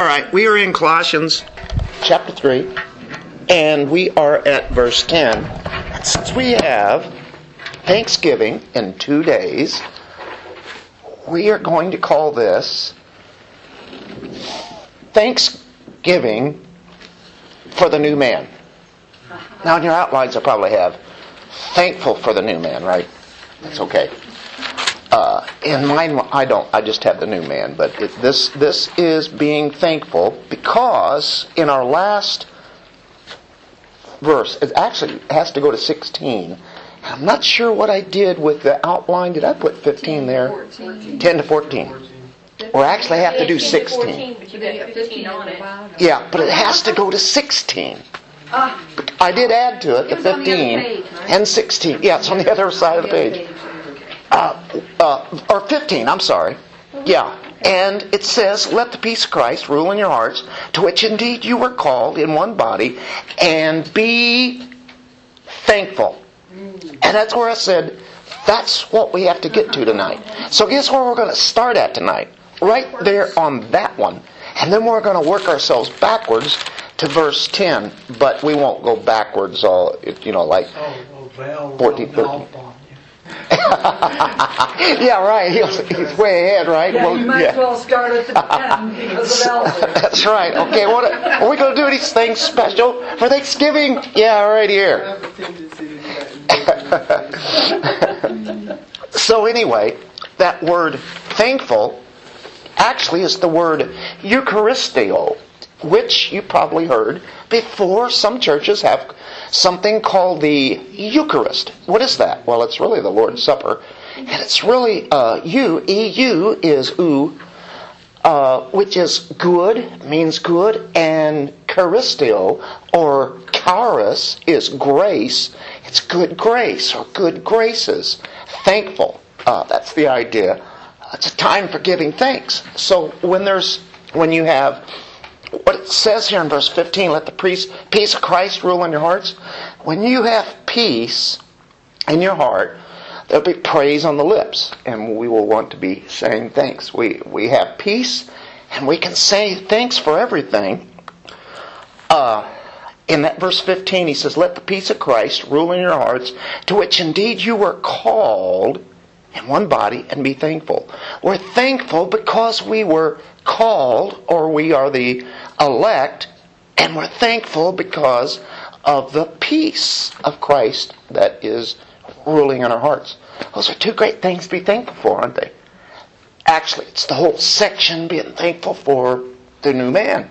All right, we are in Colossians chapter 3, and we are at verse 10. Since we have Thanksgiving in two days, we are going to call this Thanksgiving for the new man. Now, in your outlines, I probably have thankful for the new man, right? That's okay. Uh, in mine, I don't. I just have the new man. But it, this this is being thankful because in our last verse, it actually has to go to 16. I'm not sure what I did with the outline. Did I put 15 there? 14. 10 to 14. Or actually, I have to do 16. But you got 15 on it. Yeah, but it has to go to 16. Ah, I did add to it the It was on the other 15 and 16. Yeah, it's on the other side of the page. Uh, uh, or 15, I'm sorry. Yeah. And it says, Let the peace of Christ rule in your hearts, to which indeed you were called in one body, and be thankful. And that's where I said, that's what we have to get to tonight. So guess where we're going to start at tonight? Right there on that one. And then we're going to work ourselves backwards to verse 10, but we won't go backwards all, you know, like Oh, oh, 14, rubbed off on you. yeah, right. He's, he's way ahead, right? Yeah, Well, you might yeah. as well start at the 10 because of. That's right. Okay, what are we going to do these things special for Thanksgiving? Yeah, right here. so anyway, that word thankful actually is the word Eucharistio, which you probably heard before. Some churches have something called the Eucharist. What is that? Well, it's really the Lord's Supper, and it's really uh, is U, uh, which is good, means good, and Charistio or charis is grace. It's good grace or good graces. Thankful. Uh, that's the idea. It's a time for giving thanks. So when there's when you have what it says here in verse 15, let the peace, peace of Christ rule in your hearts. When you have peace in your heart, there'll be praise on the lips, and we will want to be saying thanks. We we have peace, and we can say thanks for everything. Uh, in that verse 15, he says, Let the peace of Christ rule in your hearts, to which indeed you were called in one body, and be thankful. We're thankful because we were called, or we are the elect, and we're thankful because of the peace of Christ that is ruling in our hearts. Those are two great things to be thankful for, aren't they? Actually, it's the whole section being thankful for the new man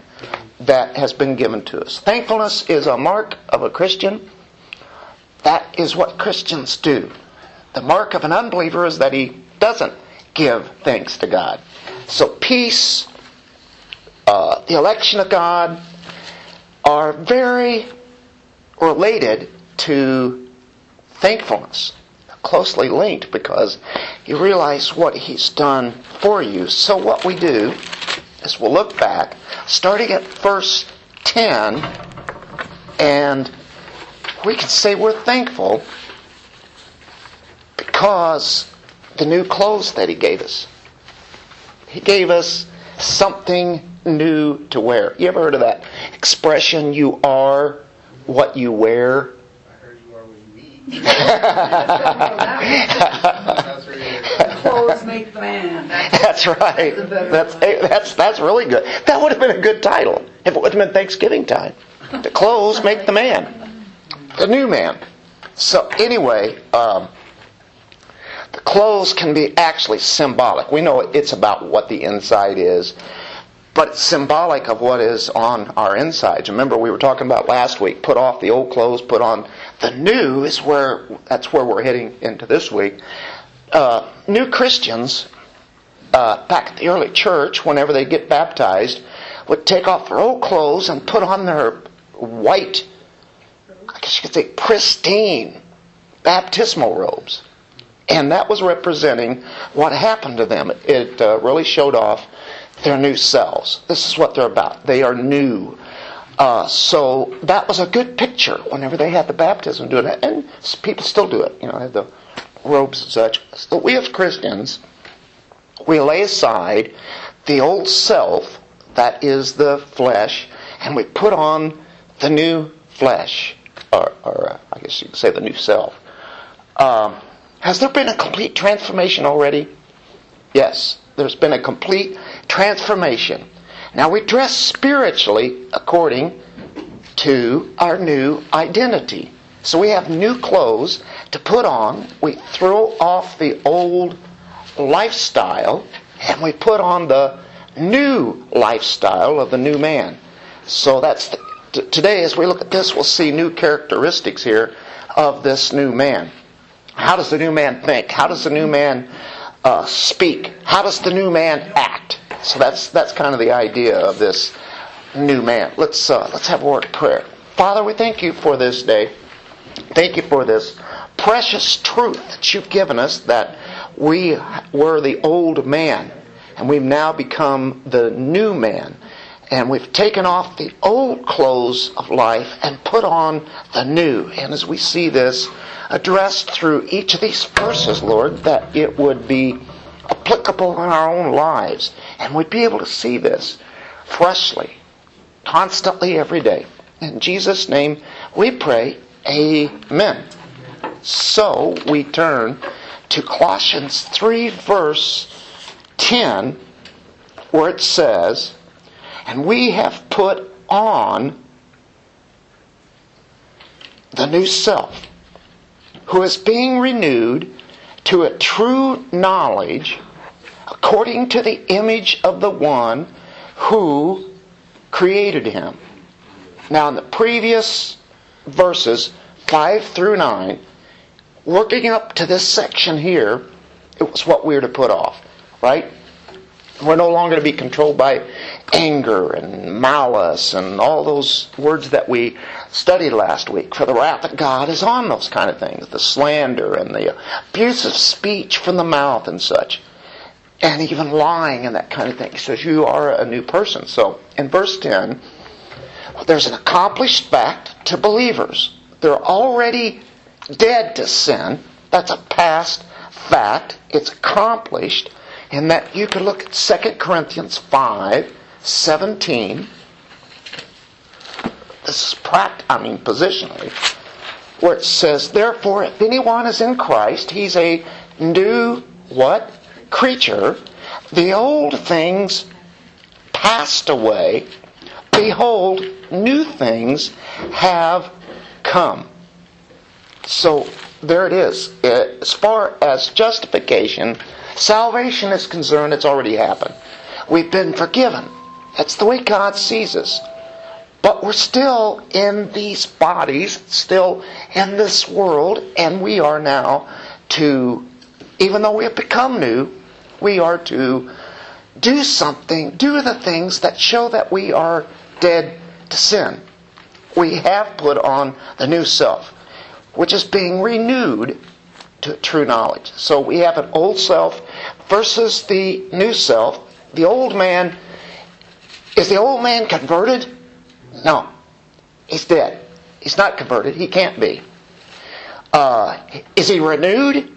that has been given to us. Thankfulness is a mark of a Christian. That is what Christians do. The mark of an unbeliever is that he doesn't give thanks to God. So peace, uh, the election of God, are very related to thankfulness. Closely linked because you realize what He's done for you. So what we do is we'll look back, starting at verse 10, and we can say we're thankful because the new clothes that He gave us. He gave us something new to wear. You ever heard of that expression, you are what you wear? I heard you are what you eat. Clothes make the man. That's right. That's that's that's really good. That would have been a good title if it would have been Thanksgiving time. The clothes make the man, the new man. So anyway, um, clothes can be actually symbolic. We know it's about what the inside is, but it's symbolic of what is on our insides. Remember, we were talking about last week. Put off the old clothes, put on the new. Is where that's where we're heading into this week. Uh, new Christians uh, back at the early church, whenever they get baptized, would take off their old clothes and put on their white, I guess you could say, pristine baptismal robes. And that was representing what happened to them. It uh, really showed off their new selves. This is what they're about. They are new. Uh, so that was a good picture whenever they had the baptism doing it. And people still do it. You know, they have the robes and such. So we as Christians, we lay aside the old self that is the flesh, and we put on the new flesh, or, or uh, I guess you could say the new self. Um, has there been a complete transformation already? Yes, there's been a complete transformation. Now we dress spiritually according to our new identity. So we have new clothes to put on. We throw off the old lifestyle and we put on the new lifestyle of the new man. So that's the, t- today as we look at this we'll see new characteristics here of this new man. How does the new man think? How does the new man uh, speak? How does the new man act? So that's that's kind of the idea of this new man. Let's uh, let's have a word of prayer. Father, we thank you for this day. Thank you for this precious truth that you've given us that we were the old man and we've now become the new man. And we've taken off the old clothes of life and put on the new. And as we see this addressed through each of these verses, Lord, that it would be applicable in our own lives. And we'd be able to see this freshly, constantly, every day. In Jesus' name we pray, Amen. So we turn to Colossians 3, verse 10, where it says, And we have put on the new self, who is being renewed to a true knowledge according to the image of the one who created him. Now, in the previous verses, 5 through 9, working up to this section here, it was what we were to put off, right? We're no longer to be controlled by anger and malice and all those words that we studied last week. For the wrath of God is on those kind of things the slander and the abusive speech from the mouth and such. And even lying and that kind of thing. He says, You are a new person. So in verse 10, there's an accomplished fact to believers. They're already dead to sin. That's a past fact. It's accomplished in that you could look at 2 Corinthians 5, 17. This is pract I mean positionally, where it says, Therefore, if anyone is in Christ, he's a new what? Creature. The old things passed away. Behold, new things have come. So there it is. As far as justification, salvation is concerned, it's already happened. We've been forgiven. That's the way God sees us. But we're still in these bodies, still in this world, and we are now to, even though we have become new, we are to do something, do the things that show that we are dead to sin. We have put on the new self, which is being renewed to true knowledge. So we have an old self versus the new self. The old man, is the old man converted? No. He's dead. He's not converted. He can't be. Uh, is he renewed?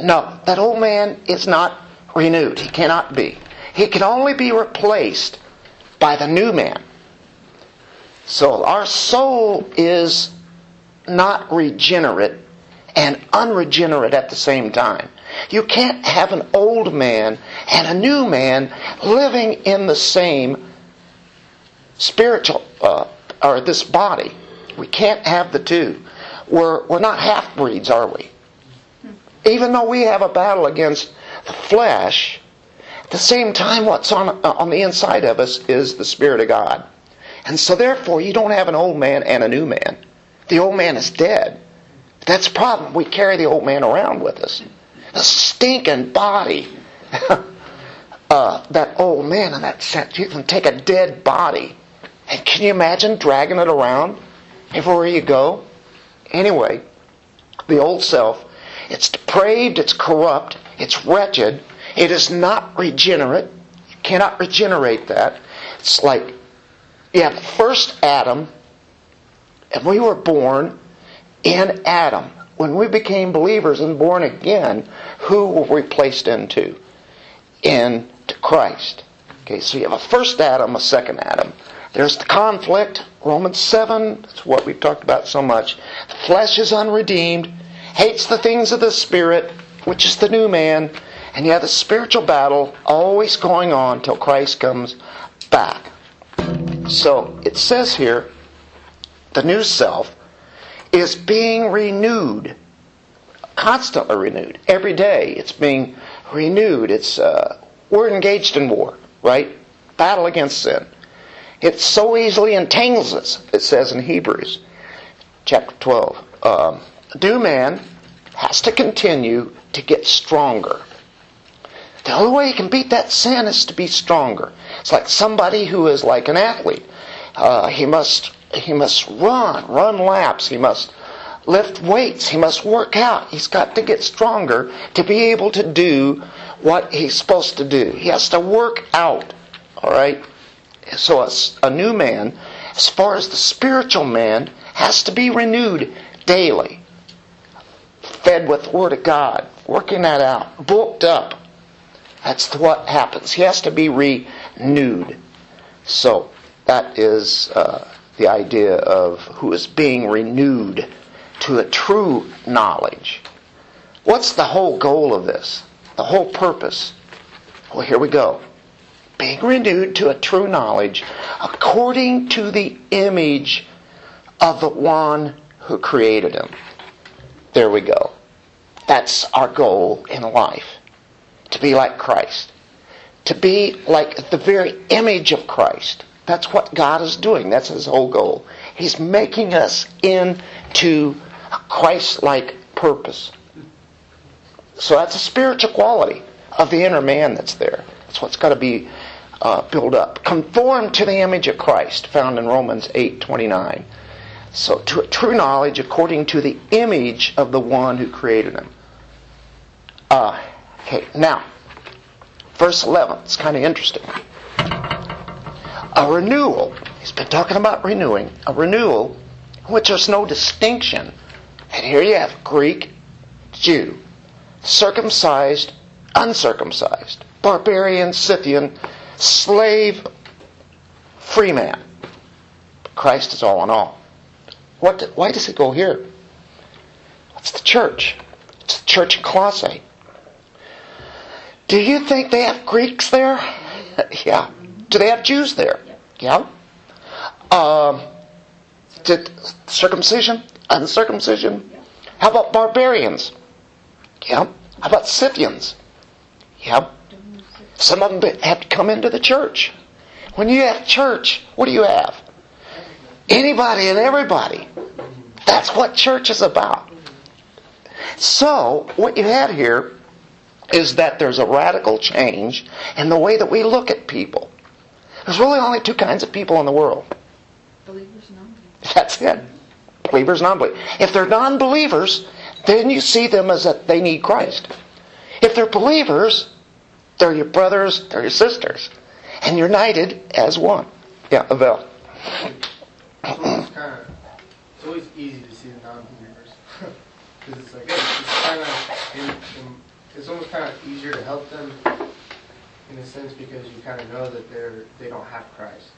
No. That old man is not renewed. He cannot be. He can only be replaced by the new man. So our soul is not regenerate and unregenerate at the same time. You can't have an old man and a new man living in the same spiritual uh, or this body. We can't have the two. We're we're not half breeds, are we? Even though we have a battle against the flesh, at the same time, what's on uh, on the inside of us is the Spirit of God. And so, therefore, you don't have an old man and a new man. The old man is dead. That's the problem. We carry the old man around with us. The stinking body. uh, that old man and that sense. You can take a dead body. And can you imagine dragging it around everywhere you go? Anyway, the old self, it's depraved, it's corrupt, it's wretched, it is not regenerate. You cannot regenerate that. It's like you have the first Adam, and we were born in Adam. When we became believers and born again, who were we placed into? Into Christ. Okay, so you have a first Adam, a second Adam. There's the conflict. Romans 7, that's what we've talked about so much. The flesh is unredeemed, hates the things of the Spirit, which is the new man. And you have the spiritual battle always going on till Christ comes back. So it says here, the new self is being renewed, constantly renewed. Every day it's being renewed. It's uh, we're engaged in war, right? Battle against sin. It so easily entangles us. It says in Hebrews, chapter twelve. Um, new man has to continue to get stronger. The only way you can beat that sin is to be stronger. It's like somebody who is like an athlete. Uh, he must he must run, run laps. He must lift weights. He must work out. He's got to get stronger to be able to do what he's supposed to do. He has to work out. All right. So a, a new man, as far as the spiritual man, has to be renewed daily, fed with the Word of God, working that out, booked up. That's what happens. He has to be renewed. So that is uh, the idea of who is being renewed to a true knowledge. What's the whole goal of this? The whole purpose? Well, here we go. Being renewed to a true knowledge according to the image of the one who created him. There we go. That's our goal in life. To be like Christ. To be like the very image of Christ. That's what God is doing. That's His whole goal. He's making us into a Christ-like purpose. So that's a spiritual quality of the inner man that's there. That's what's got to be uh, built up. Conform to the image of Christ, found in Romans 8:29. So to a true knowledge according to the image of the one who created him. Uh, okay, now, verse 11. It's kind of interesting a renewal. He's been talking about renewing. A renewal in which there's no distinction. And here you have Greek, Jew, circumcised, uncircumcised, barbarian, Scythian, slave, free man. Christ is all in all. What, why does it go here? It's the church. It's the church in Colossae. Do you think they have Greeks there? yeah. Do they have Jews there? Yeah. Um, did circumcision, uncircumcision? How about barbarians? Yeah. How about Scythians? Yeah. Some of them have to come into the church. When you have church, what do you have? Anybody and everybody. That's what church is about. So, what you had here is that there's a radical change in the way that we look at people. There's really only two kinds of people in the world. Believers and non-believers. That's it. Believers and unbelievers. If they're non-believers, then you see them as that they need Christ. If they're believers, they're your brothers, they're your sisters, and united as one. Yeah, Avel. It's always kind of, it's always easy to see the non-believers. Because it's like, it's kind of, it's almost kind of easier to help them in a sense because you kind of know that they're, they don't have Christ.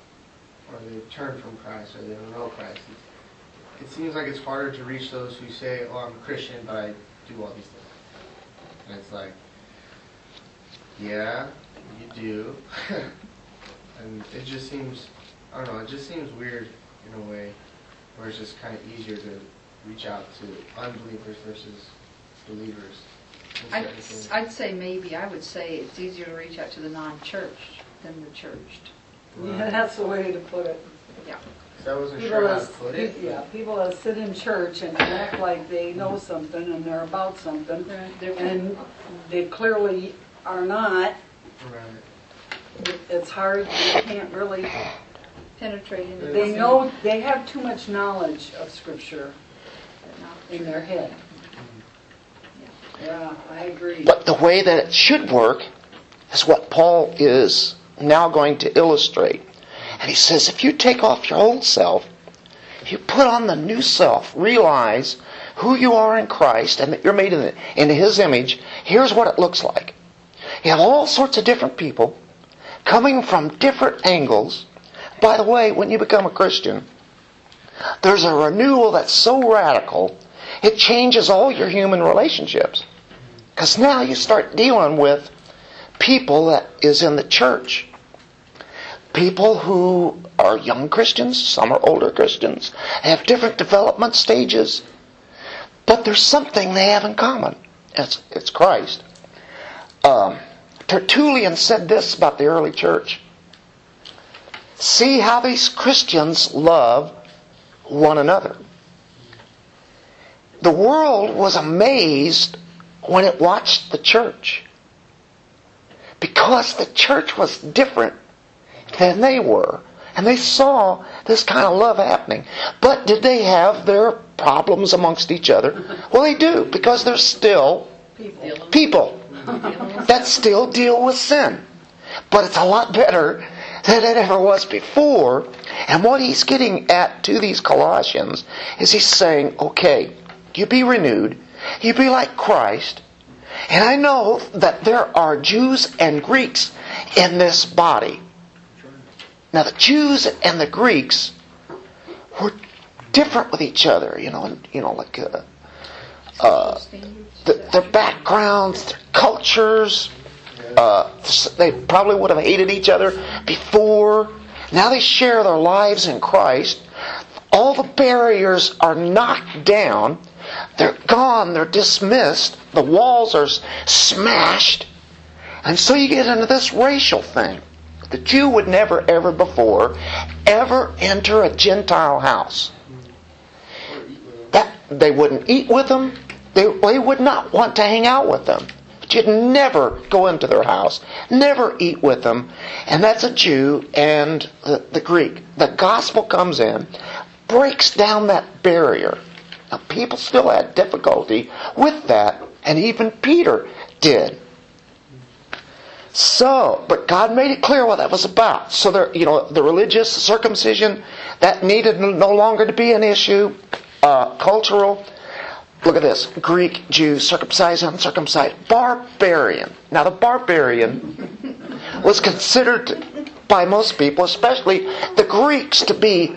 Or they've turned from Christ, or they don't know Christ. It's, it seems like it's harder to reach those who say, oh, I'm a Christian, but I do all these things. And it's like, yeah, you do. and it just seems, I don't know, it just seems weird in a way, where it's just kind of easier to reach out to unbelievers versus believers. I'd. I'd say maybe, I would say it's easier to reach out to the non-church than the churched. Yeah, that's the way to put it. Yeah. 'Cause I wasn't People sure how to put it. yeah, people that sit in church and act like they know something and they're about something, They're, they're, and they clearly are not. Right. It- It's hard, you can't really, penetrating. the they know, they have too much knowledge of scripture in their head. Mm-hmm. Yeah, I agree. But the way that it should work is what Paul is now going to illustrate. And he says, if you take off your old self, if you put on the new self, realize who you are in Christ and that you're made in, the, in His image, here's what it looks like. You have all sorts of different people coming from different angles. By the way, when you become a Christian, there's a renewal that's so radical, it changes all your human relationships. Because now you start dealing with people that is in the church. People who are young Christians, some are older Christians, have different development stages, but there's something they have in common. It's, it's Christ. Um, Tertullian said this about the early church. See how these Christians love one another. The world was amazed when it watched the church because the church was different than they were. And they saw this kind of love happening. But did they have their problems amongst each other? Well, they do, because they're still People. people that still deal with sin. But it's a lot better than it ever was before. And what he's getting at to these Colossians is he's saying, okay, you be renewed, you be like Christ. And I know that there are Jews and Greeks in this body. Now, the Jews and the Greeks were different with each other, you know, and, you know, like uh, uh, the, their backgrounds, their cultures. Uh, they probably would have hated each other before. Now they share their lives in Christ. All the barriers are knocked down. They're gone. They're dismissed. The walls are smashed. And so you get into this racial thing. The Jew would never, ever before, ever enter a Gentile house. That they wouldn't eat with them. They, they would not want to hang out with them. But you'd never go into their house, never eat with them. And that's a Jew and the, the Greek. The gospel comes in, breaks down that barrier. Now, people still had difficulty with that, and even Peter did. So, but God made it clear what that was about. So there, you know, the religious circumcision that needed no longer to be an issue. Uh, cultural. Look at this: Greek, Jew, circumcised, uncircumcised, barbarian. Now, the barbarian was considered by most people, especially the Greeks, to be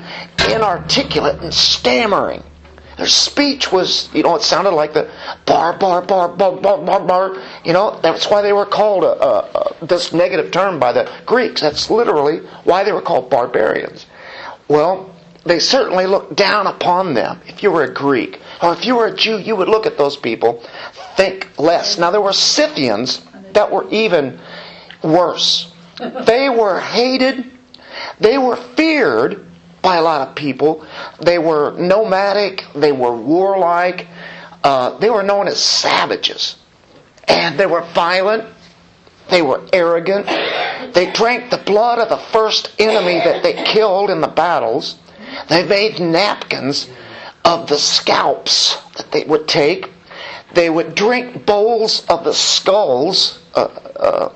inarticulate and stammering. Their speech was, you know, it sounded like the bar, bar, bar, bar, bar, bar, bar. You know, that's why they were called a, a, a, this negative term by the Greeks. That's literally why they were called barbarians. Well, they certainly looked down upon them. If you were a Greek or if you were a Jew, you would look at those people, think less. Now, there were Scythians that were even worse. They were hated, they were feared by a lot of people. They were nomadic, they were warlike, uh, they were known as savages. And they were violent, they were arrogant, they drank the blood of the first enemy that they killed in the battles. They made napkins of the scalps that they would take. They would drink bowls of the skulls, uh, uh,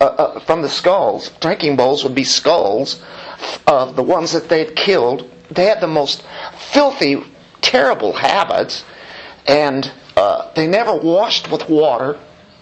uh, uh, from the skulls. Drinking bowls would be skulls of the ones that they'd killed. They had the most filthy, terrible habits, and uh, they never washed with water.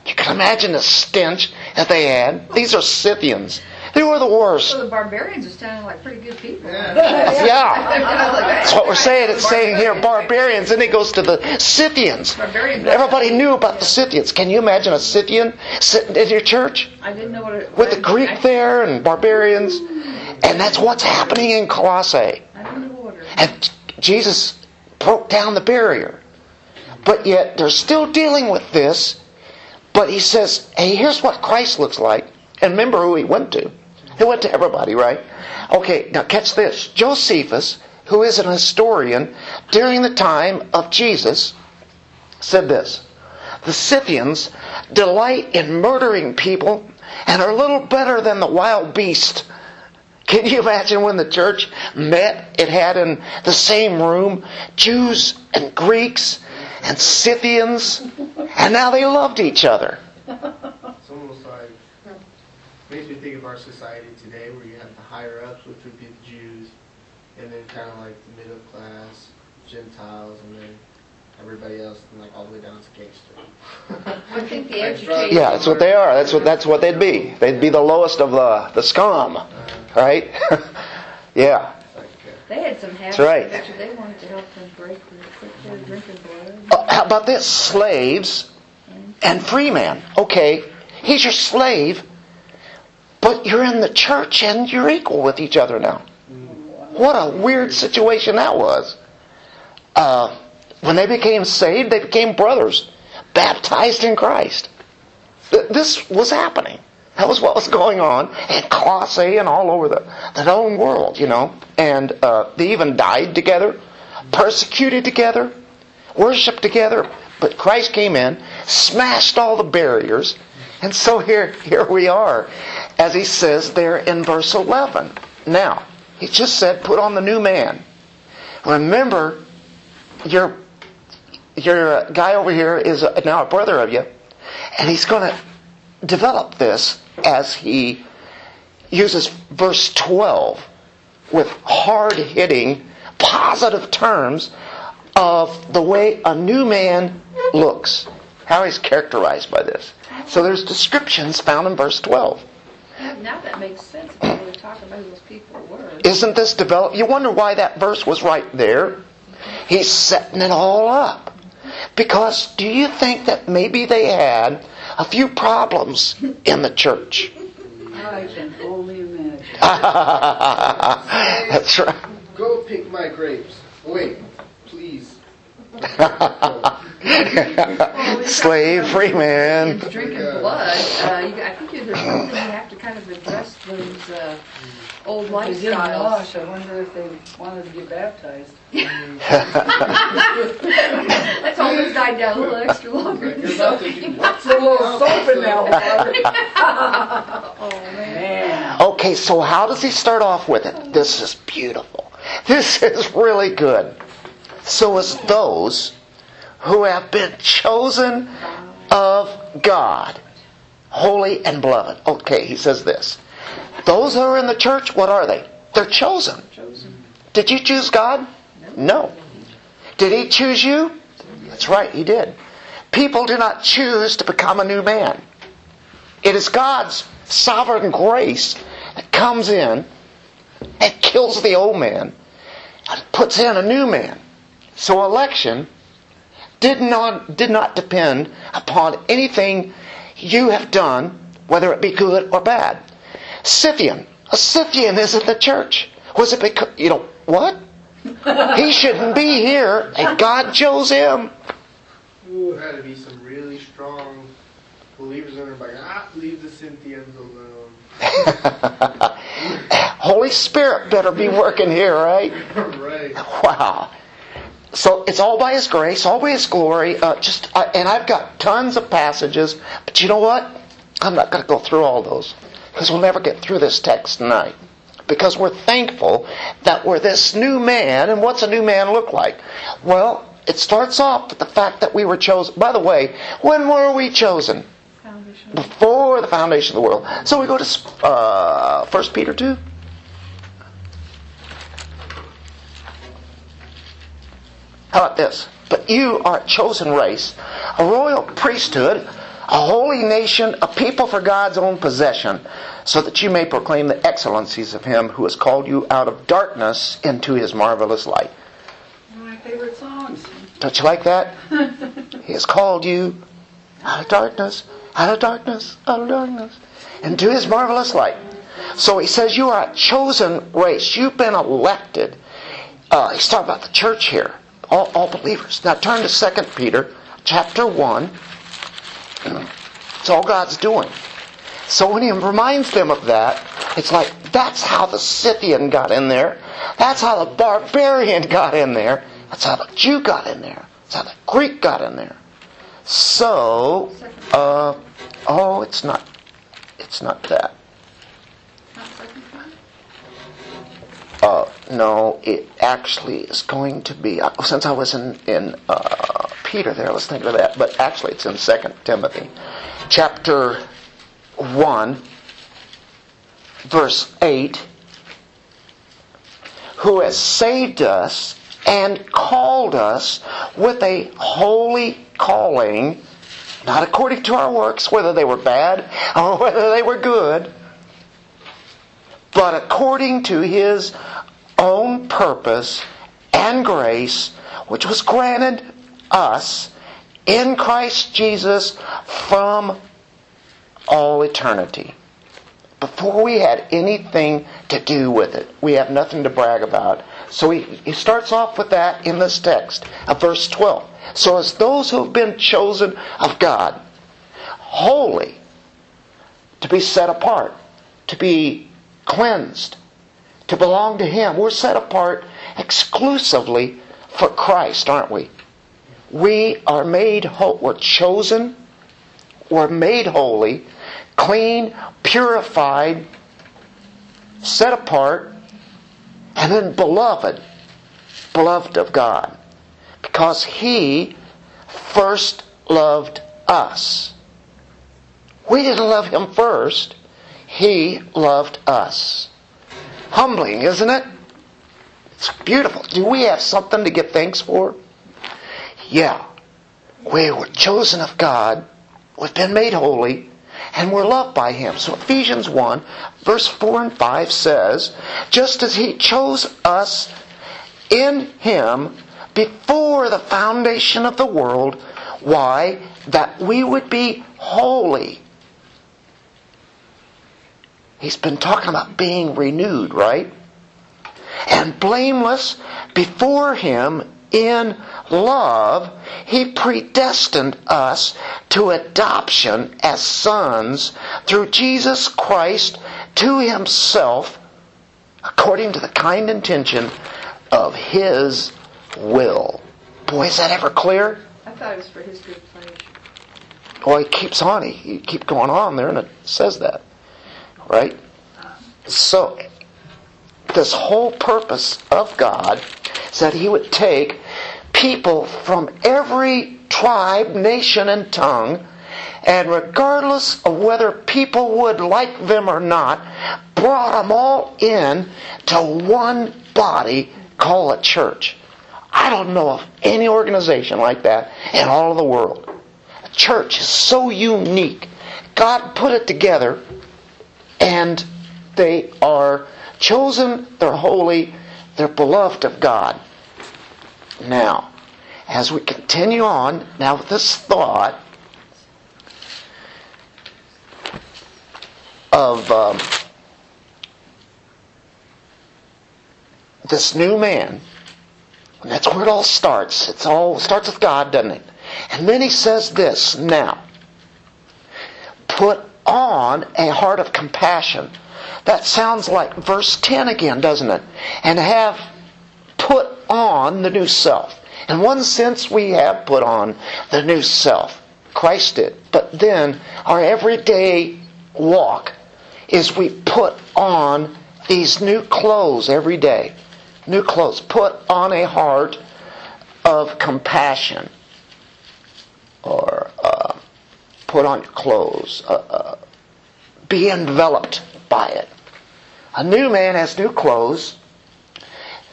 You can imagine the stench that they had. These are Scythians. They were the worst. So the barbarians are sounding like pretty good people. Yeah. That's what we're saying. It's saying here barbarians. Then it goes to the Scythians. Barbarians. Everybody knew about the Scythians. Can you imagine a Scythian sitting in your church I didn't know what it with the Greek there and barbarians? And that's what's happening in Colossae. I didn't know order. And Jesus broke down the barrier. But yet they're still dealing with this. But he says, hey, here's what Christ looks like. And remember who he went to. He went to everybody, right? Okay, now catch this. Josephus, who is an historian during the time of Jesus, said this. The Scythians delight in murdering people and are little better than the wild beast. Can you imagine when the church met? It had in the same room Jews and Greeks and Scythians, and now they loved each other. It's makes me think of our society today, where you have the higher ups, which would be the Jews, and then kind of like the middle class Gentiles, and then everybody else, and like all the way down to gangster. I think the Like education. Yeah, that's what they are. That's what that's what they'd be. They'd be the lowest of the the scum, right? yeah. It's like, uh, They had some habits. right. I they wanted to help them break real quick. They were drinking blood. Uh, how about this? Slaves and free man. Okay, he's your slave, but you're in the church and you're equal with each other now. What a weird situation that was. Uh, when they became saved, they became brothers, baptized in Christ. Th- This was happening. That was what was going on in Colossae and all over the, the known world, you know. And uh, they even died together, persecuted together, worshiped together. But Christ came in, smashed all the barriers, and so here, here we are, as he says there in verse 11. Now, he just said, put on the new man. Remember, your, your uh, guy over here is now a brother of you, and he's going to develop this as he uses verse 12 with hard hitting, positive terms of the way a new man looks, how he's characterized by this. So there's descriptions found in verse 12. Now that makes sense if you were talking about who those people were. Isn't this developed? You wonder why that verse was right there. He's setting it all up. Because do you think that maybe they had a few problems in the church? I can only imagine. That's right. Go pick my grapes. Wait, please. Slave, free man. Drinking blood. Uh, you, I think there's something you have to kind of address those uh, old They didn't lifestyles. wash, I wonder if they wanted to get baptized. That's always died down a little extra longer. Like, than you're about to soaking. do what? Put a little soap in that water. Oh man. Man. Okay, so how does he start off with it? This is beautiful. This is really good. So as those who have been chosen of God, holy and beloved. Okay, he says this. Those who are in the church, what are they? They're chosen. Did you choose God? No. Did he choose you? That's right, he did. People do not choose to become a new man. It is God's sovereign grace that comes in and kills the old man and puts in a new man. So election did not, did not depend upon anything you have done, whether it be good or bad. Scythian. A Scythian is in the church. Was it because, you know, what? he shouldn't be here, and God chose him. Ooh, had to be some really strong believers in there, like, ah, leave the Scythians alone. Holy Spirit better be working here, right? right. Wow. So it's all by His grace, all by His glory. Uh, just, uh, and I've got tons of passages, but you know what? I'm not going to go through all those because we'll never get through this text tonight. Because we're thankful that we're this new man, and what's a new man look like? Well, it starts off with the fact that we were chosen. By the way, when were we chosen? Before the foundation of the world. So we go to uh, 1 Peter 2. How about this? But you are a chosen race, a royal priesthood, a holy nation, a people for God's own possession, so that you may proclaim the excellencies of Him who has called you out of darkness into His marvelous light. One of my favorite songs. Don't you like that? he has called you out of darkness, out of darkness, out of darkness, into His marvelous light. So He says you are a chosen race. You've been elected. Uh, he's talking about the church here, all, all believers. Now turn to 2 Peter chapter 1. It's all God's doing. So when he reminds them of that, it's like that's how the Scythian got in there. That's how the barbarian got in there. That's how the Jew got in there. That's how the Greek got in there. So, uh, oh, it's not, it's not that. Not second time? Uh, no, it actually is going to be. uh, Since I was in in uh, Peter there, I was thinking of that, but actually it's in Second Timothy, chapter one, verse eight. Who has saved us and called us with a holy calling, not according to our works, whether they were bad or whether they were good, but according to his own purpose and grace, which was granted us in Christ Jesus from all eternity. Before we had anything to do with it, we have nothing to brag about. So he, he starts off with that in this text of verse 12. So as those who have been chosen of God, holy, to be set apart, to be cleansed, to belong to Him, we're set apart exclusively for Christ, aren't we? We are made whole. We're chosen. We're made holy, clean, purified, set apart, and then beloved. Beloved of God. Because He first loved us. We didn't love Him first. He loved us. Humbling, isn't it? It's beautiful. Do we have something to give thanks for? Yeah. We were chosen of God. We've been made holy. And we're loved by Him. So Ephesians 1, verse 4 and 5 says, Just as He chose us in Him before the foundation of the world, why? That we would be holy. He's been talking about being renewed, right? And blameless before Him in love, He predestined us to adoption as sons through Jesus Christ to Himself, according to the kind intention of His will. Boy, is that ever clear? I thought it was for his good pleasure. Well, he keeps on. He, he keep going on there, and it says that, right? So, this whole purpose of God is that He would take people from every tribe, nation, and tongue, and regardless of whether people would like them or not, brought them all in to one body called a church. I don't know of any organization like that in all of the world. A church is so unique. God put it together, and they are chosen, they're holy, they're beloved of God. Now, as we continue on, now with this thought of um, this new man, and that's where it all starts. It's all starts with God, doesn't it? And then he says this now. Put on a heart of compassion. That sounds like verse 10 again, doesn't it? And have put on the new self. In one sense, we have put on the new self. Christ did. But then, our everyday walk is we put on these new clothes every day. New clothes. Put on a heart of compassion. Or uh, put on clothes. Uh, uh, be enveloped by it. A new man has new clothes.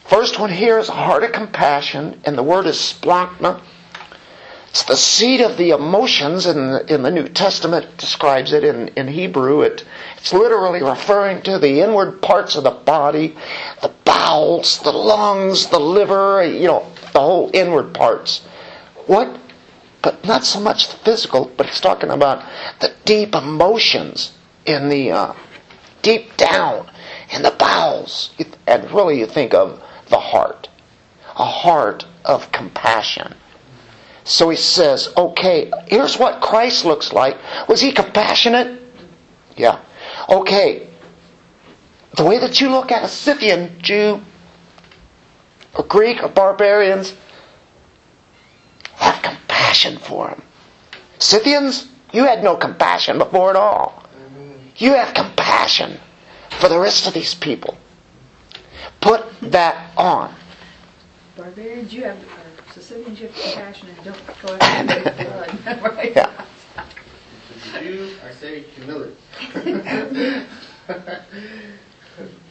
First one here is a heart of compassion, and the word is splanchna. It's the seat of the emotions in the, in the New Testament. It describes it in, in Hebrew. It, it's literally referring to the inward parts of the body, the bowels, the lungs, the liver, you know, the whole inward parts. What? But not so much the physical, but it's talking about the deep emotions in the uh, deep down in the bowels. And really, you think of the heart, a heart of compassion. So he says, okay, here's what Christ looks like. Was he compassionate? Yeah. Okay. The way that you look at a Scythian Jew, or Greek, or barbarians, compassion for him. Scythians, you had no compassion before at all. You have compassion for the rest of these people. Put that on. Barbarians, you have, uh, or Sicilians, you have compassion and don't go after the blood. Right? Yeah. To the Jews, I say humility.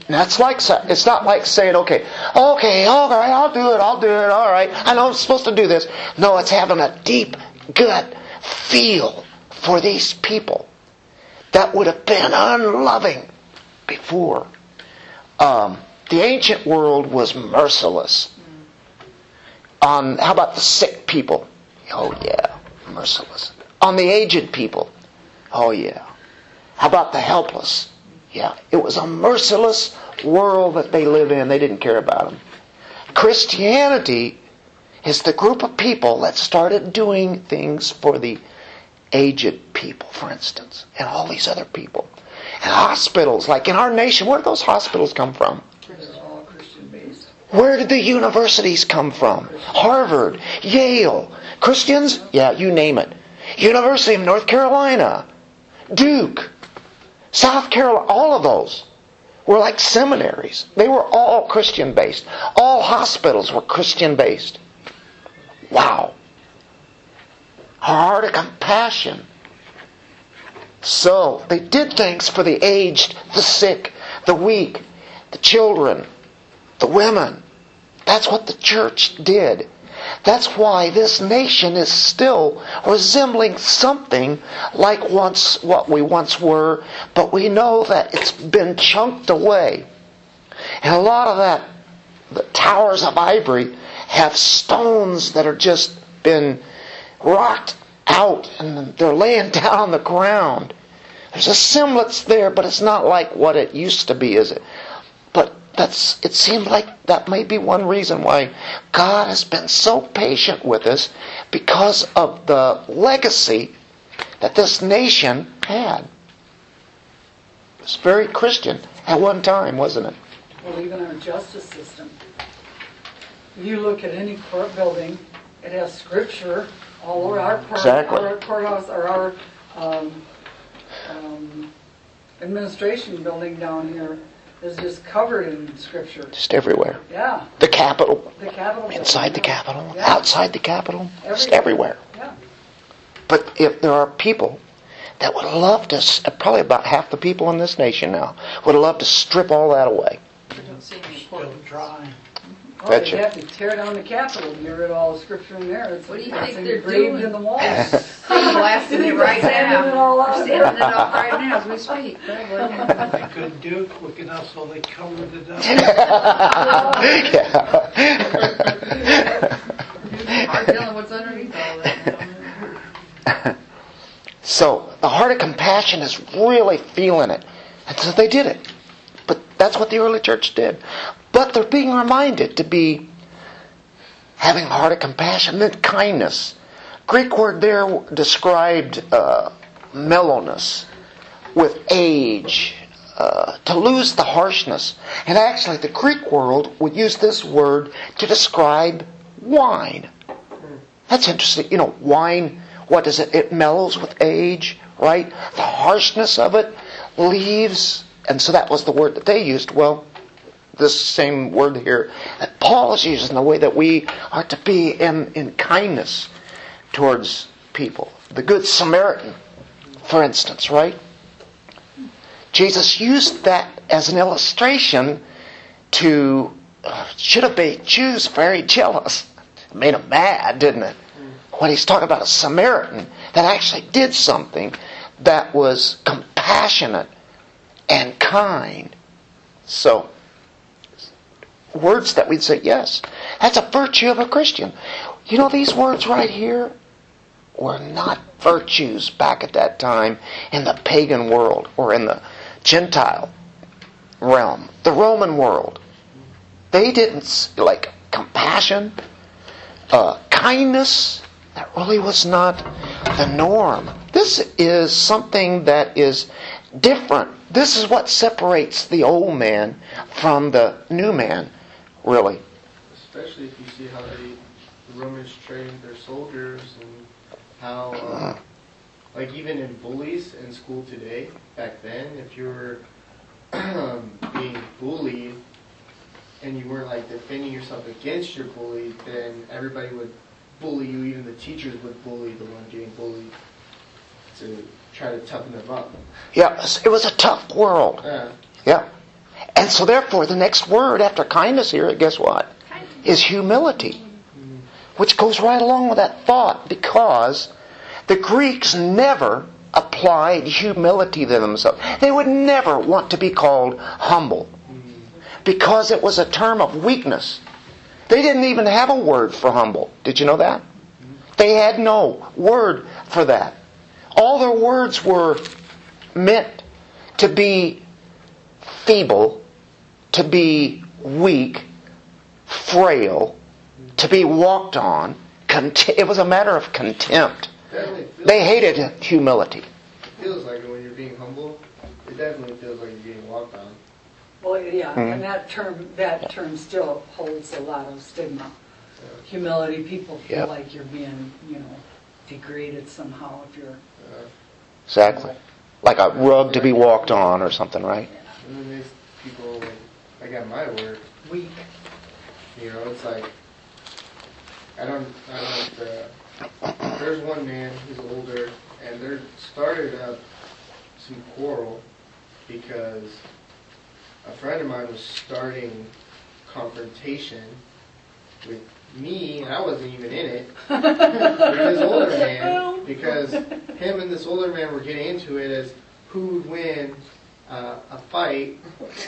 That's like it's not like saying, okay, okay, all right, I'll do it, I'll do it, all right. I know I'm supposed to do this. No, it's having a deep gut feel for these people that would have been unloving before. Um, the ancient world was merciless. On how about the sick people? Oh yeah, merciless. On the aged people? Oh yeah. How about the helpless? Yeah, it was a merciless world that they live in. They didn't care about them. Christianity is the group of people that started doing things for the aged people, for instance, and all these other people. And hospitals, like in our nation, where do those hospitals come from? Where did the universities come from? Harvard, Yale, Christians? Yeah, you name it. University of North Carolina, Duke, South Carolina, all of those were like seminaries. They were all Christian based. All hospitals were Christian based. Wow. A heart of compassion. So, they did things for the aged, the sick, the weak, the children, the women. That's what the church did. That's why this nation is still resembling something like once what we once were, but we know that it's been chunked away. And a lot of that, the towers of ivory have stones that are just been rocked out and they're laying down on the ground. There's a semblance there, but it's not like what it used to be, is it? That's it seems like that may be one reason why God has been so patient with us because of the legacy that this nation had. It was very Christian at one time, wasn't it? Well, even our justice system. If you look at any court building, it has scripture all over our court, Exactly. our courthouse or our um, um, administration building down here is just covered in scripture. Just everywhere. Yeah, The Capitol. the Capitol. inside the Capitol, Yeah. outside the Capitol, just everywhere. Yeah. But if there are people that would love to, uh, probably about half the people in this nation now, would love to strip all that away. Still dry. Oh, they Betcha. have to tear down the Capitol and get rid of all the scripture in there. It's, What do you think they're doing? in the walls. blasting it right Sanding it now. all out. Sanding it off right now as we speak. They couldn't do it quick enough, so they covered it up. Hard telling what's underneath all that. So the heart of compassion is really feeling it. And so they did it. But that's what the early church did. But they're being reminded to be having a heart of compassion, then kindness. Greek word there described uh, mellowness with age, uh, to lose the harshness. And actually, the Greek world would use this word to describe wine. That's interesting. You know, wine, what does it? It mellows with age, right? The harshness of it leaves, and so that was the word that they used. Well, this same word here that Paul is using the way that we are to be in, in kindness towards people. The Good Samaritan, for instance, right? Jesus used that as an illustration to uh, should have made Jews very jealous. It made them mad, didn't it? When he's talking about a Samaritan that actually did something that was compassionate and kind. So, words that we'd say, yes, that's a virtue of a Christian. You know, these words right here were not virtues back at that time in the pagan world or in the Gentile realm, the Roman world. They didn't, like, compassion, uh, kindness, that really was not the norm. This is something that is different. This is what separates the old man from the new man, really. Especially if you see how they, the Romans trained their soldiers and how, uh, like even in bullies in school today, back then, if you were being bullied and you weren't like defending yourself against your bully, then everybody would bully you. Even the teachers would bully the one being bullied to try to toughen them up. Yeah, it was a tough world. Yeah. Yeah. And so therefore, the next word after kindness here, guess what? Is humility. Which goes right along with that thought because the Greeks never applied humility to themselves. They would never want to be called humble because it was a term of weakness. They didn't even have a word for humble. Did you know that? They had no word for that. All their words were meant to be feeble, to be weak, frail, to be walked on. Cont- It was a matter of contempt. They hated humility. It feels like when you're being humble. It definitely feels like you're being walked on. Well, yeah, Mhm. and that term, that term still holds a lot of stigma. Humility, people feel Yep. like you're being, you know, degraded somehow if you're, Uh, Exactly. Like a rug to be walked on or something, right? and then there's people like, like at my work, weak. you know, it's like I don't, I don't. Uh, there's one man who's older, and there started up some quarrel because a friend of mine was starting confrontation with me, and I wasn't even in it. with this older man, because him and this older man were getting into it as who would win uh, a fight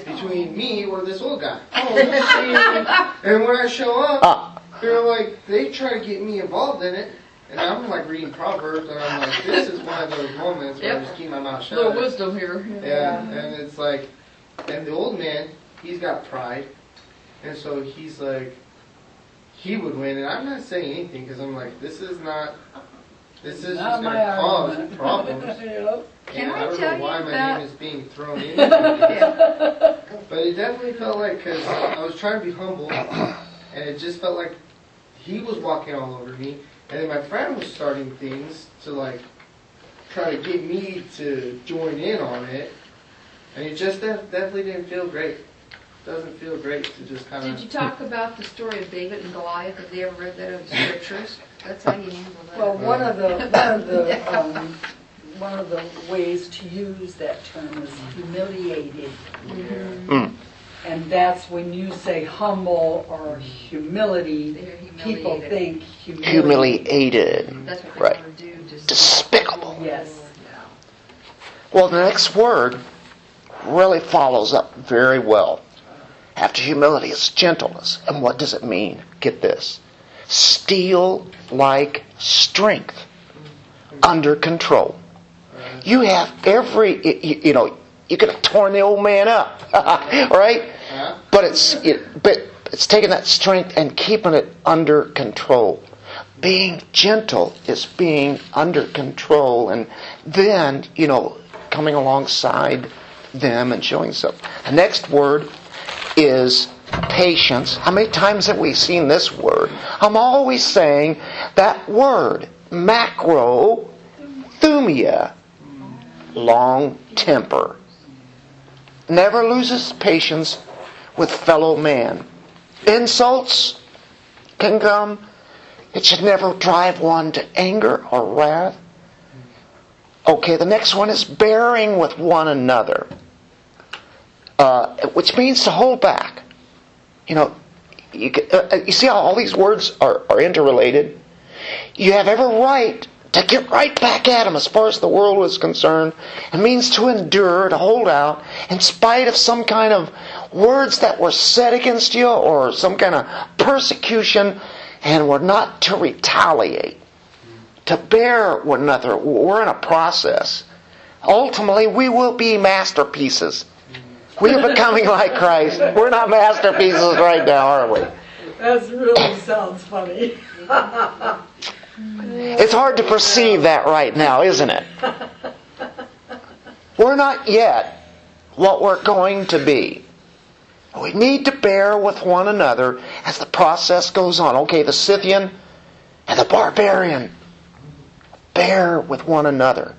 between me or this old guy. and when I show up, Ah, they're like, they try to get me involved in it. And I'm like reading Proverbs, and I'm like, this is one of those moments where I Yep. just keep my mouth shut. Little wisdom here. Yeah, and it's like, and the old man, he's got pride, and so he's like, he would win, and I'm not saying anything because I'm like, this is not, this is Not just my gonna cause argument. problems. Yep. Can and I I don't tell know why you my that- name is being thrown in, but it definitely felt like because I was trying to be humble, and it just felt like he was walking all over me, and then my friend was starting things to like try to get me to join in on it, and it just def- definitely didn't feel great. Doesn't feel great to just kind of Did you talk about the story of David and Goliath? Have they ever read that in the scriptures? That's how you handle that. Well, one of the, one of the, um, one of the ways to use that term is humiliated. yeah. mm. And that's when you say humble or humility, people think humility. humiliated. That's what Right. do. Despicable. Yes. Well, the next word really follows up very well. After humility, it's gentleness. And what does it mean? Get this steel like strength under control. You have every, you, you know, you could have torn the old man up, right? Huh? But it's it, but it's taking that strength and keeping it under control. Being gentle is being under control, and then you know coming alongside them and showing some. The next word is patience. How many times have we seen this word? I'm always saying that word, macro thumia, long temper never loses patience with fellow man. Insults can come. It should never drive one to anger or wrath. Okay, the next one is bearing with one another, uh, which means to hold back. You know, you, uh, uh, you see how all these words are, are interrelated? You have every right to get right back at him as far as the world was concerned. It means to endure, to hold out, in spite of some kind of words that were said against you or some kind of persecution, and we're not to retaliate, to bear one another. We're in a process. Ultimately, we will be masterpieces. We are becoming like Christ. We're not masterpieces right now, are we? That really sounds funny. It's hard to perceive that right now, isn't it? We're not yet what we're going to be. We need to bear with one another as the process goes on. Okay, the Scythian and the barbarian bear with one another.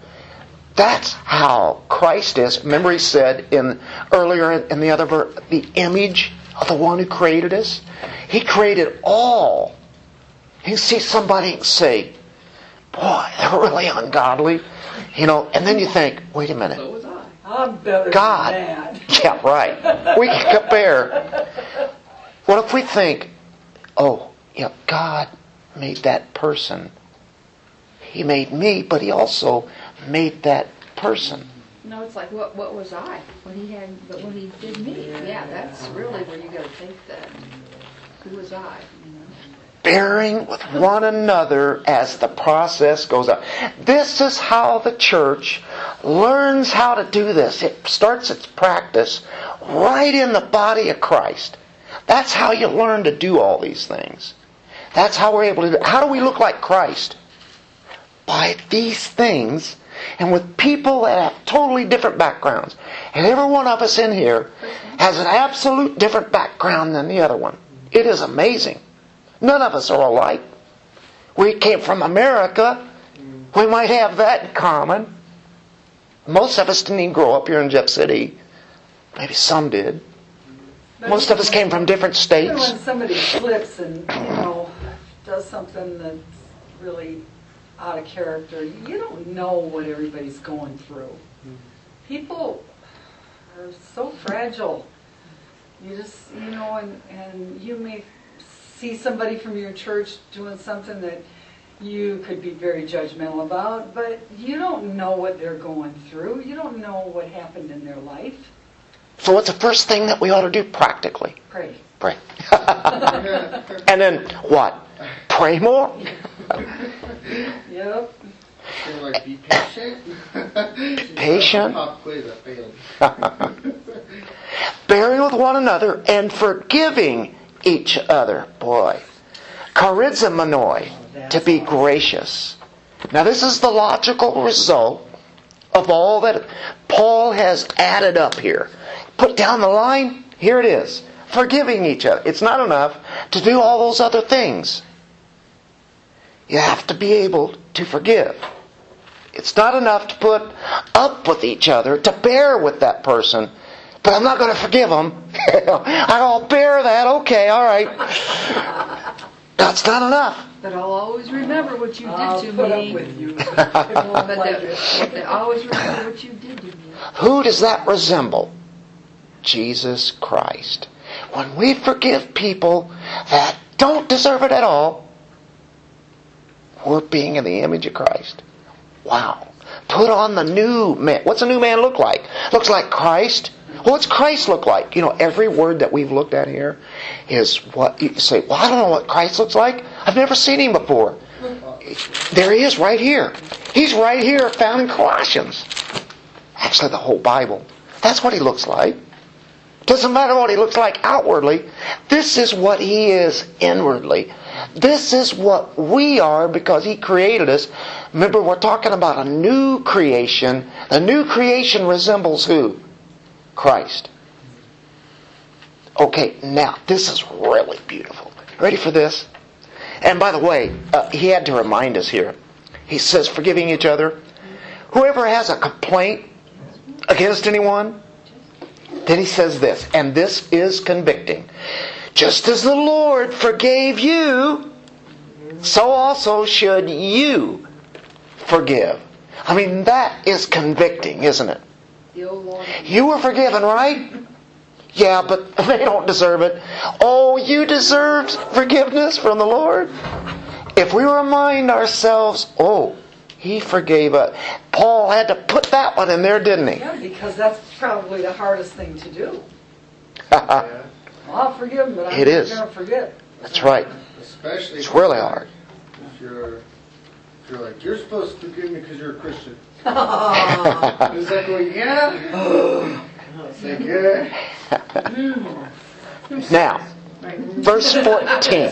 That's how Christ is. Remember, he said in earlier in the other verse, the image of the one who created us. He created all. You see somebody and say, "Boy, they're really ungodly," you know, and then you think, "Wait a minute, So was I. I'm better God. than that. Yeah, right. We can compare. What if we think, oh, yeah, God made that person. He made me, but He also made that person. No, it's like, what, what was I when he had, but when he did me? Yeah, that's really where you gotta think that. Who was I, you know? Bearing with one another as the process goes on. This is how the church learns how to do this. It starts its practice right in the body of Christ. That's how you learn to do all these things. That's how we're able to do it. How do we look like Christ? By these things and with people that have totally different backgrounds. And every one of us in here has an absolute different background than the other one. It is amazing. None of us are alike. We came from America. We might have that in common. Most of us didn't even grow up here in Jeff City. Maybe some did. Most of us came from different Even states. when somebody slips and, you know, does something that's really out of character, you don't know what everybody's going through. People are so fragile. You just, you know, and, and you may see somebody from your church doing something that you could be very judgmental about, but you don't know what they're going through. You don't know what happened in their life. So what's the first thing that we ought to do practically? Pray. Pray. and then what? Pray more? Yep. Like be patient. Patient. Pop quiz, I failed. bearing with one another and forgiving each other. Boy. Charizomenoi, to be gracious. Now this is the logical result of all that Paul has added up here. Put down the line, here it is. Forgiving each other. It's not enough to do all those other things. You have to be able to forgive. It's not enough to put up with each other, to bear with that person, but I'm not going to forgive them. I'll bear that. Okay, all right. That's not enough. But I'll always remember what you did I'll to put me. up with you. But like the, it. but the, always remember what you did to me. Who does that resemble? Jesus Christ. When we forgive people that don't deserve it at all, we're being in the image of Christ. Wow. Put on the new man. What's a new man look like? Looks like Christ. What's Christ look like? You know, every word that we've looked at here is what you say, well, I don't know what Christ looks like. I've never seen him before. There he is right here. He's right here found in Colossians. Actually, the whole Bible. That's what he looks like. Doesn't matter what he looks like outwardly. This is what he is inwardly. This is what we are because he created us. Remember, we're talking about a new creation. The new creation resembles who? Christ. Okay, now, this is really beautiful. Ready for this? And by the way, uh, he had to remind us here. He says, forgiving each other. Whoever has a complaint against anyone, then he says this, and this is convicting. Just as the Lord forgave you, so also should you forgive. I mean, that is convicting, isn't it? The old law. You were forgiven, right? Yeah, but they don't deserve it. Oh, you deserved forgiveness from the Lord? If we remind ourselves, oh, he forgave us. Paul had to put that one in there, didn't he? Yeah, because that's probably the hardest thing to do. Yeah. I'll forgive them, but I'm It going to forget. That's right. Especially. It's really hard. If you're, if you're like, you're supposed to forgive me because you're a Christian. It's like, well, yeah. It's like, yeah. Now, verse 14.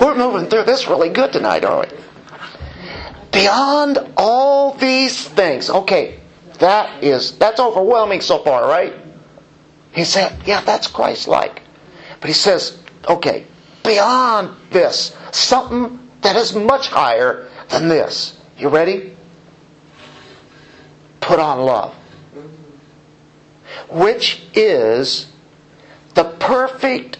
We're moving through this really good tonight, aren't we? Beyond all these things. Okay, that is that's overwhelming so far, right? He said, yeah, that's Christ-like. But he says, okay, beyond this, something that is much higher than this. You ready? Put on love. Which is the perfect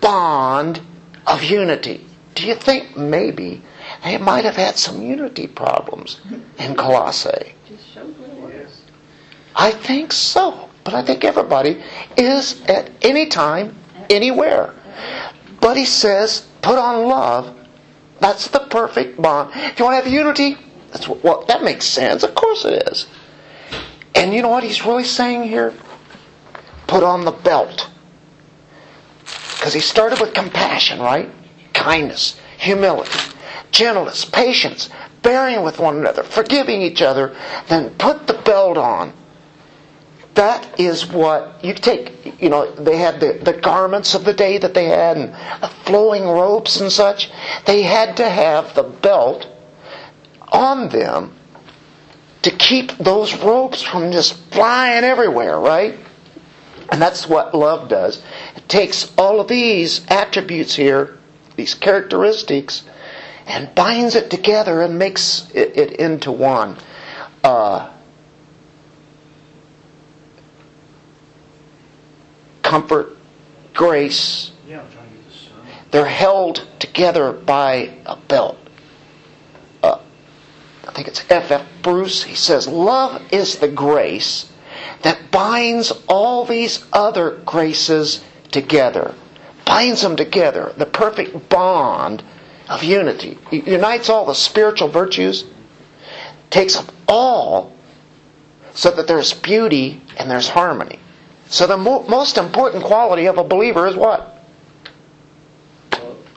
bond of unity. Do you think maybe they might have had some unity problems in Colossae? I think so. But I think everybody is at any time, anywhere. But he says, put on love. That's the perfect bond. If you want to have unity, that's what, well, that makes sense. Of course it is. And you know what he's really saying here? Put on the belt. Because he started with compassion, right? Kindness, humility, gentleness, patience, bearing with one another, forgiving each other. Then put the belt on. That is what you take. You know, they had the, the garments of the day that they had and flowing robes and such. They had to have the belt on them to keep those ropes from just flying everywhere, right? And that's what love does. It takes all of these attributes here, these characteristics, and binds it together and makes it, it into one. Uh, comfort, grace, Yeah, I'm trying to get the sun. they're held together by a belt. I think it's F. F. Bruce. He says, Love is the grace that binds all these other graces together, binds them together, the perfect bond of unity. It unites all the spiritual virtues, takes them all so that there's beauty and there's harmony. So the mo- most important quality of a believer is what?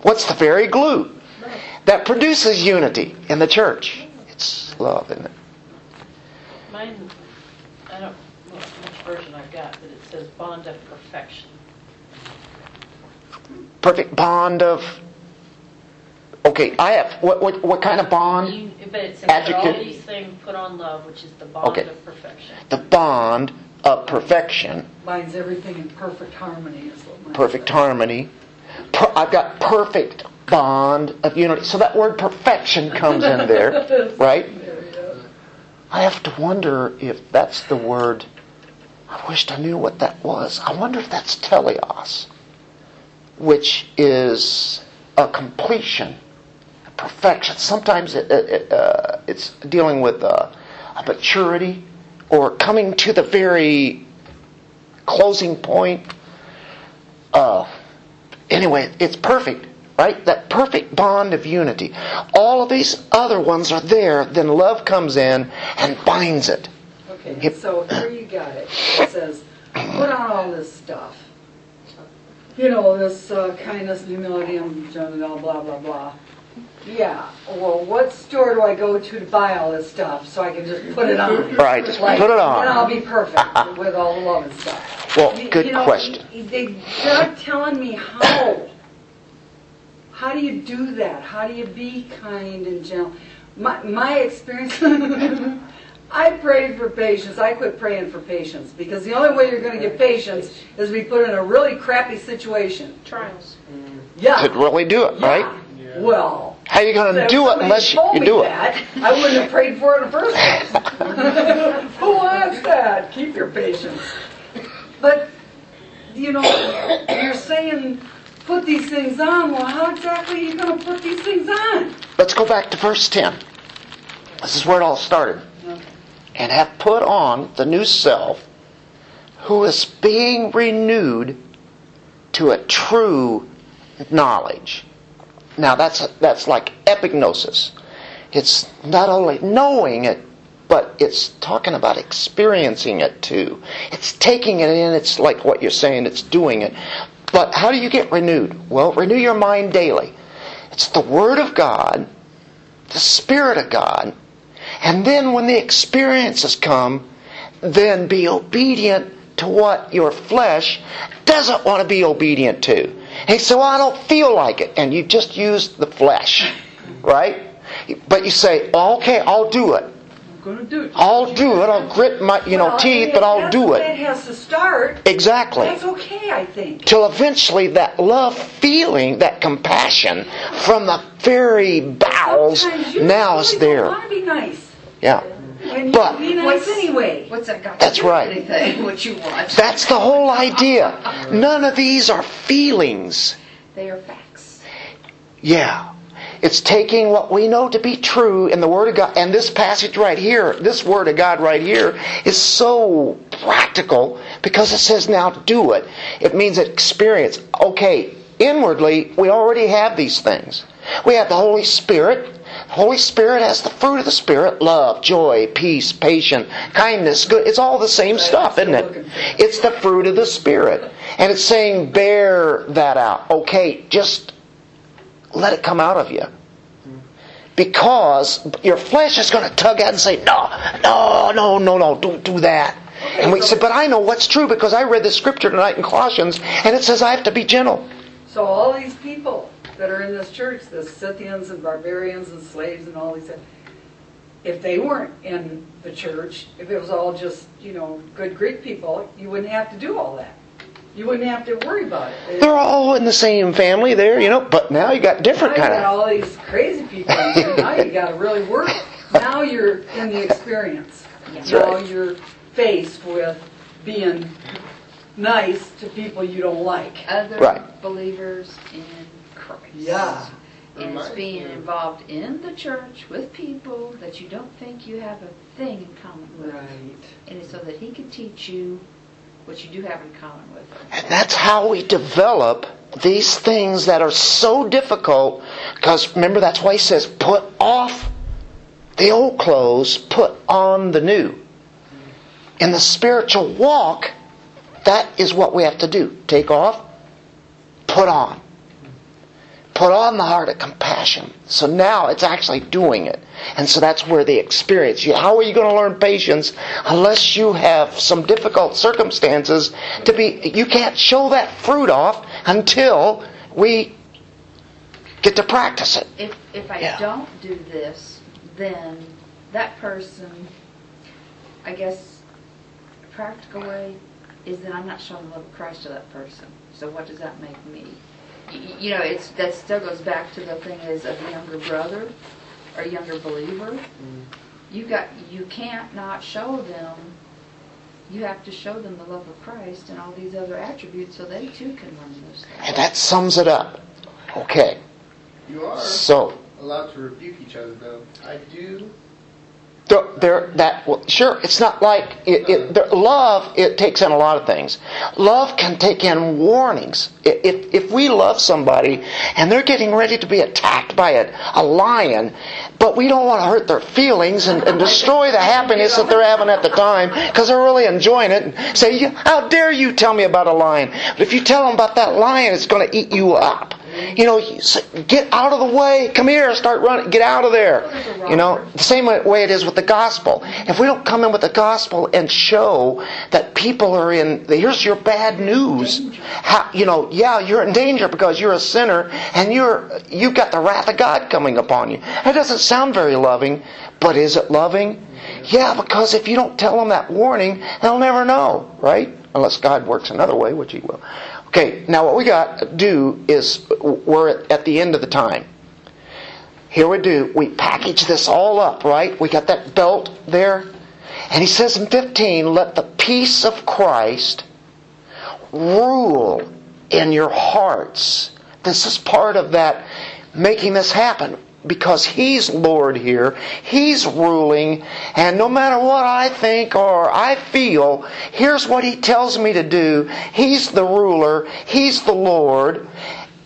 What's the very glue that produces unity in the church? It's love, isn't it? Mine, I don't know which version I've got, but it says bond of perfection. Perfect bond of. Okay, I have. What, what, what kind of bond? You- But it says, "Put all Adjective. these things, put on love, which is the bond Okay. of perfection. The bond of perfection, Binds everything in perfect harmony is what mine perfect says. harmony. Per, I've got perfect bond of unity. So that word perfection comes in there, right? There you go. I have to wonder if that's the word. I wished I knew what that was. I wonder if that's teleos, which is a completion, a perfection. Sometimes it, it, it, uh, it's dealing with uh, a maturity or coming to the very closing point. Uh, anyway, it's perfect, right? That perfect bond of unity. All of these other ones are there, then love comes in and binds it. Okay, so here you got it. It says, put on all this stuff. You know, this uh, kindness, humility, and blah, blah, blah, blah. Yeah, well, what store do I go to to buy all this stuff so I can just put it on? Right, just Like, put it on. And I'll be perfect with all the love and stuff. Well, You- good you know, question. They, they're telling me how. How do you do that? How do you be kind and gentle? My, my experience, I prayed for patience. I quit praying for patience because the only way you're going to get patience is to be put in a really crappy situation. Trials. Yeah. To really do it, Yeah. right? Yeah. Well, How are you going to do it unless you, told you me do it? that, I wouldn't have prayed for it in the first place. Who wants that? Keep your patience. But, you know, you're saying put these things on. Well, how exactly are you going to put these things on? Let's go back to verse 10. This is where it all started. Okay. And have put on the new self, who is being renewed to a true knowledge. Now that's that's like epignosis. It's not only knowing it, but it's talking about experiencing it too. It's taking it in. It's like what you're saying. It's doing it. But how do you get renewed? Well, renew your mind daily. It's the Word of God, the Spirit of God, and then when the experiences come, then be obedient to what your flesh doesn't want to be obedient to. Hey, so I don't feel like it, and you just use the flesh, right? But you say, okay, I'll do it. I'm going to do it. I'll do it. I'll grit my, you know, Well, I teeth, but I'll do it. It has to start. Exactly. That's okay, I think. Till eventually that love feeling, that compassion from the very bowels now is there. Don't want to be nice. Yeah. And you But- can be nice What's- anyway. What's that got That's to do with right. anything? What you want? That's the whole idea. None of these are feelings. They are facts. Yeah. It's taking what we know to be true in the Word of God. And this passage right here, this Word of God right here, is so practical because it says, now do it. It means experience. Okay, inwardly, we already have these things. We have the Holy Spirit. The Holy Spirit has the fruit of the Spirit love, joy, peace, patience, kindness, good. It's all the same stuff, isn't it? It's the fruit of the Spirit. And it's saying, bear that out. Okay, just let it come out of you. Because your flesh is going to tug at and say, no, no, no, no, no, don't do that. And we said, but I know what's true because I read the scripture tonight in Colossians and it says I have to be gentle. So all these people that are in this church, the Scythians and barbarians and slaves and all these, if they weren't in the church, if it was all just, you know, good Greek people, you wouldn't have to do all that. You wouldn't have to worry about it. They're all in the same family there, you know, but now you got different kind of. all these crazy people in here. Now you got to really work. Now you're in the experience. That's now right. you're faced with being nice to people you don't like. Other Right. believers in Christ. Yeah. And it's being involved in the church with people that you don't think you have a thing in common with. Right. And it's so that he can teach you what you do have in common with them. And that's how we develop these things that are so difficult. Because remember, that's why he says, put off the old clothes, put on the new. In the spiritual walk, that is what we have to do. Take off, put on. Put on the heart of compassion. So now it's actually doing it. And so that's where the experience. How are you going to learn patience unless you have some difficult circumstances to be, you can't show that fruit off until we get to practice it. If, if I Yeah. don't do this, then that person, I guess, practical way is that I'm not showing the love of Christ to that person. So what does that make me? Y- y- You know, it's that still goes back to the thing is of a younger brother or younger believer. Mm. You got you can't not show them. You have to show them the love of Christ and all these other attributes so they too can learn those things. And that sums it up. Okay. You are So, allowed to rebuke each other, though. I do. There, that well, sure. It's not like it, it, there, love. It takes in a lot of things. Love can take in warnings. If if we love somebody and they're getting ready to be attacked by a, a lion, but we don't want to hurt their feelings and, and destroy the happiness that they're having at the time because they're really enjoying it, and say, "How dare you tell me about a lion?" But if you tell them about that lion, it's going to eat you up. You know, get out of the way. Come here. Start running. Get out of there. You know, the same way it is with the gospel. If we don't come in with the gospel and show that people are in, here's your bad news. How, you know, yeah, you're in danger because you're a sinner and you're, you've got the wrath of God coming upon you. That doesn't sound very loving, but is it loving? Yeah, because if you don't tell them that warning, they'll never know, right? Unless God works another way, which He will. Okay, now what we got to do is we're at the end of the time. Here we do, we package this all up, right? We got that belt there. And he says in 15, let the peace of Christ rule in your hearts. This is part of that making this happen because he's Lord here. He's ruling. And no matter what I think or I feel, here's what he tells me to do. He's the ruler. He's the Lord.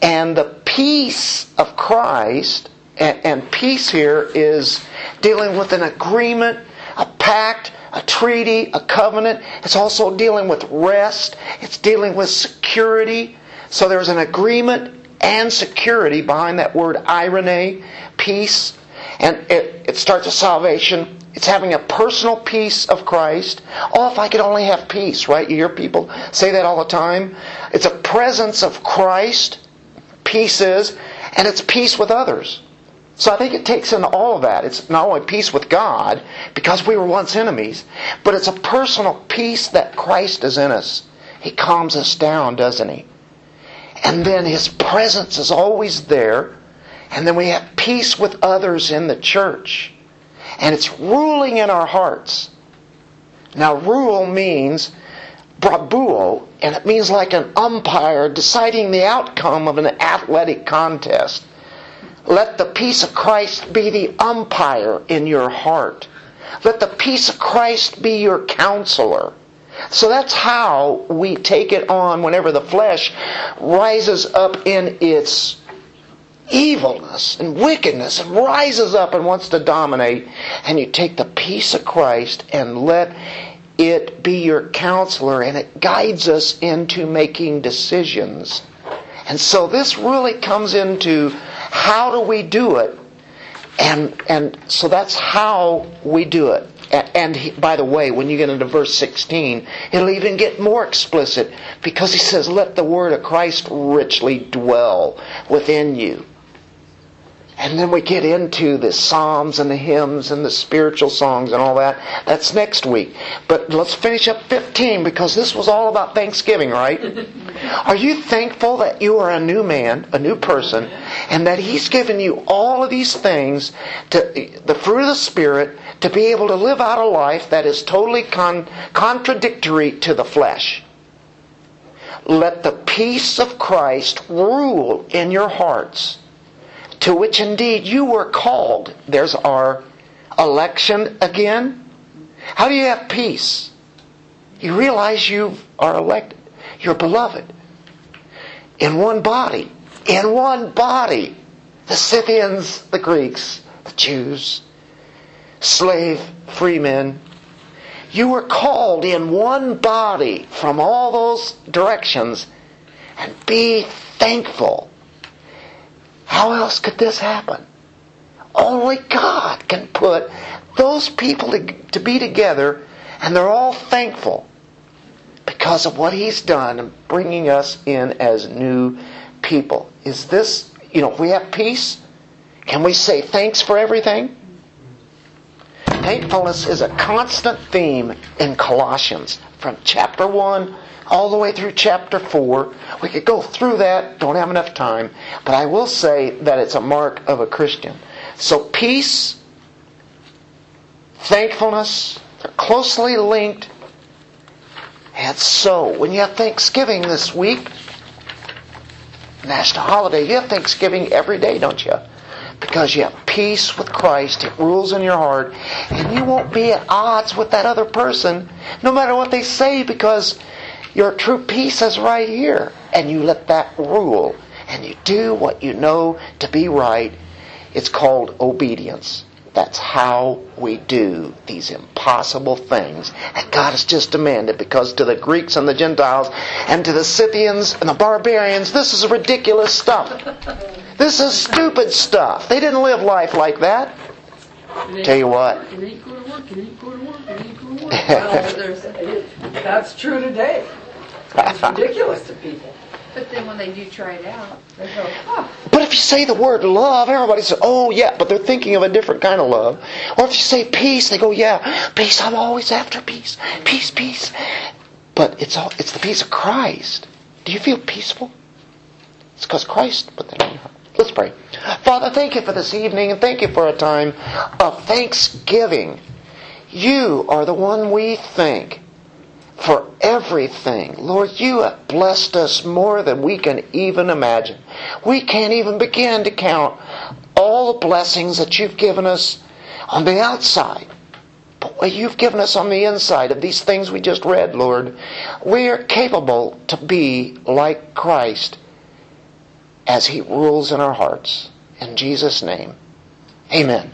And the peace of Christ, and, and peace here is dealing with an agreement, a pact, a treaty, a covenant. It's also dealing with rest. It's dealing with security. So there's an agreement and security behind that word eirene, peace. And it, it starts with salvation. It's having a personal peace of Christ. Oh, if I could only have peace, right? You hear people say that all the time. It's a presence of Christ, peace is, and it's peace with others. So I think it takes in all of that. It's not only peace with God, because we were once enemies, but it's a personal peace that Christ is in us. He calms us down, doesn't he? And then His presence is always there. And then we have peace with others in the church. And it's ruling in our hearts. Now, rule means brabeuo, and it means like an umpire deciding the outcome of an athletic contest. Let the peace of Christ be the umpire in your heart. Let the peace of Christ be your counselor. So that's how we take it on whenever the flesh rises up in its evilness and wickedness and rises up and wants to dominate. And you take the peace of Christ and let it be your counselor and it guides us into making decisions. And so this really comes into how do we do it? And, and so that's how we do it. And by the way, when you get into verse 16, it'll even get more explicit because he says, Let the word of Christ richly dwell within you. And then we get into the psalms and the hymns and the spiritual songs and all that. That's next week. But let's finish up 15 because this was all about Thanksgiving, right? Are you thankful that you are a new man, a new person, and that He's given you all of these things, to, the fruit of the Spirit, to be able to live out a life that is totally con- contradictory to the flesh? Let the peace of Christ rule in your hearts to which indeed you were called. There's our election again. How do you have peace? You realize you are elected. You're beloved. In one body. In one body. The Scythians, the Greeks, the Jews, slave, free men. You were called in one body from all those directions and be thankful how else could this happen? Only God can put those people to, to be together and they're all thankful because of what He's done in bringing us in as new people. Is this, you know, if we have peace, can we say thanks for everything? Thankfulness is a constant theme in Colossians from chapter 1 all the way through chapter 4. We could go through that, don't have enough time, but I will say that it's a mark of a Christian. So peace, thankfulness, they're closely linked. And so, when you have Thanksgiving this week, national holiday, you have Thanksgiving every day, don't you? Because you have peace with Christ, it rules in your heart, and you won't be at odds with that other person, no matter what they say, because your true peace is right here. And you let that rule. And you do what you know to be right. It's called obedience. That's how we do these impossible things that God has just demanded because to the Greeks and the Gentiles and to the Scythians and the barbarians, this is ridiculous stuff. This is stupid stuff. They didn't live life like that. Tell you what. It ain't gonna work, it ain't gonna work, it ain't gonna work. Well, there's, that's true today. It's ridiculous to people. But then when they do try it out, they go, oh, But if you say the word love, everybody says, oh yeah, but they're thinking of a different kind of love. Or if you say peace, they go, yeah, peace, I'm always after peace. Peace, peace. But it's all, it's the peace of Christ. Do you feel peaceful? It's because Christ put that in your heart. Let's pray. Father, thank you for this evening and thank you for a time of thanksgiving. You are the one we thank for everything. Lord, you have blessed us more than we can even imagine. We can't even begin to count all the blessings that you've given us on the outside. But what you've given us on the inside of these things we just read, Lord, we are capable to be like Christ as He rules in our hearts. In Jesus' name, amen.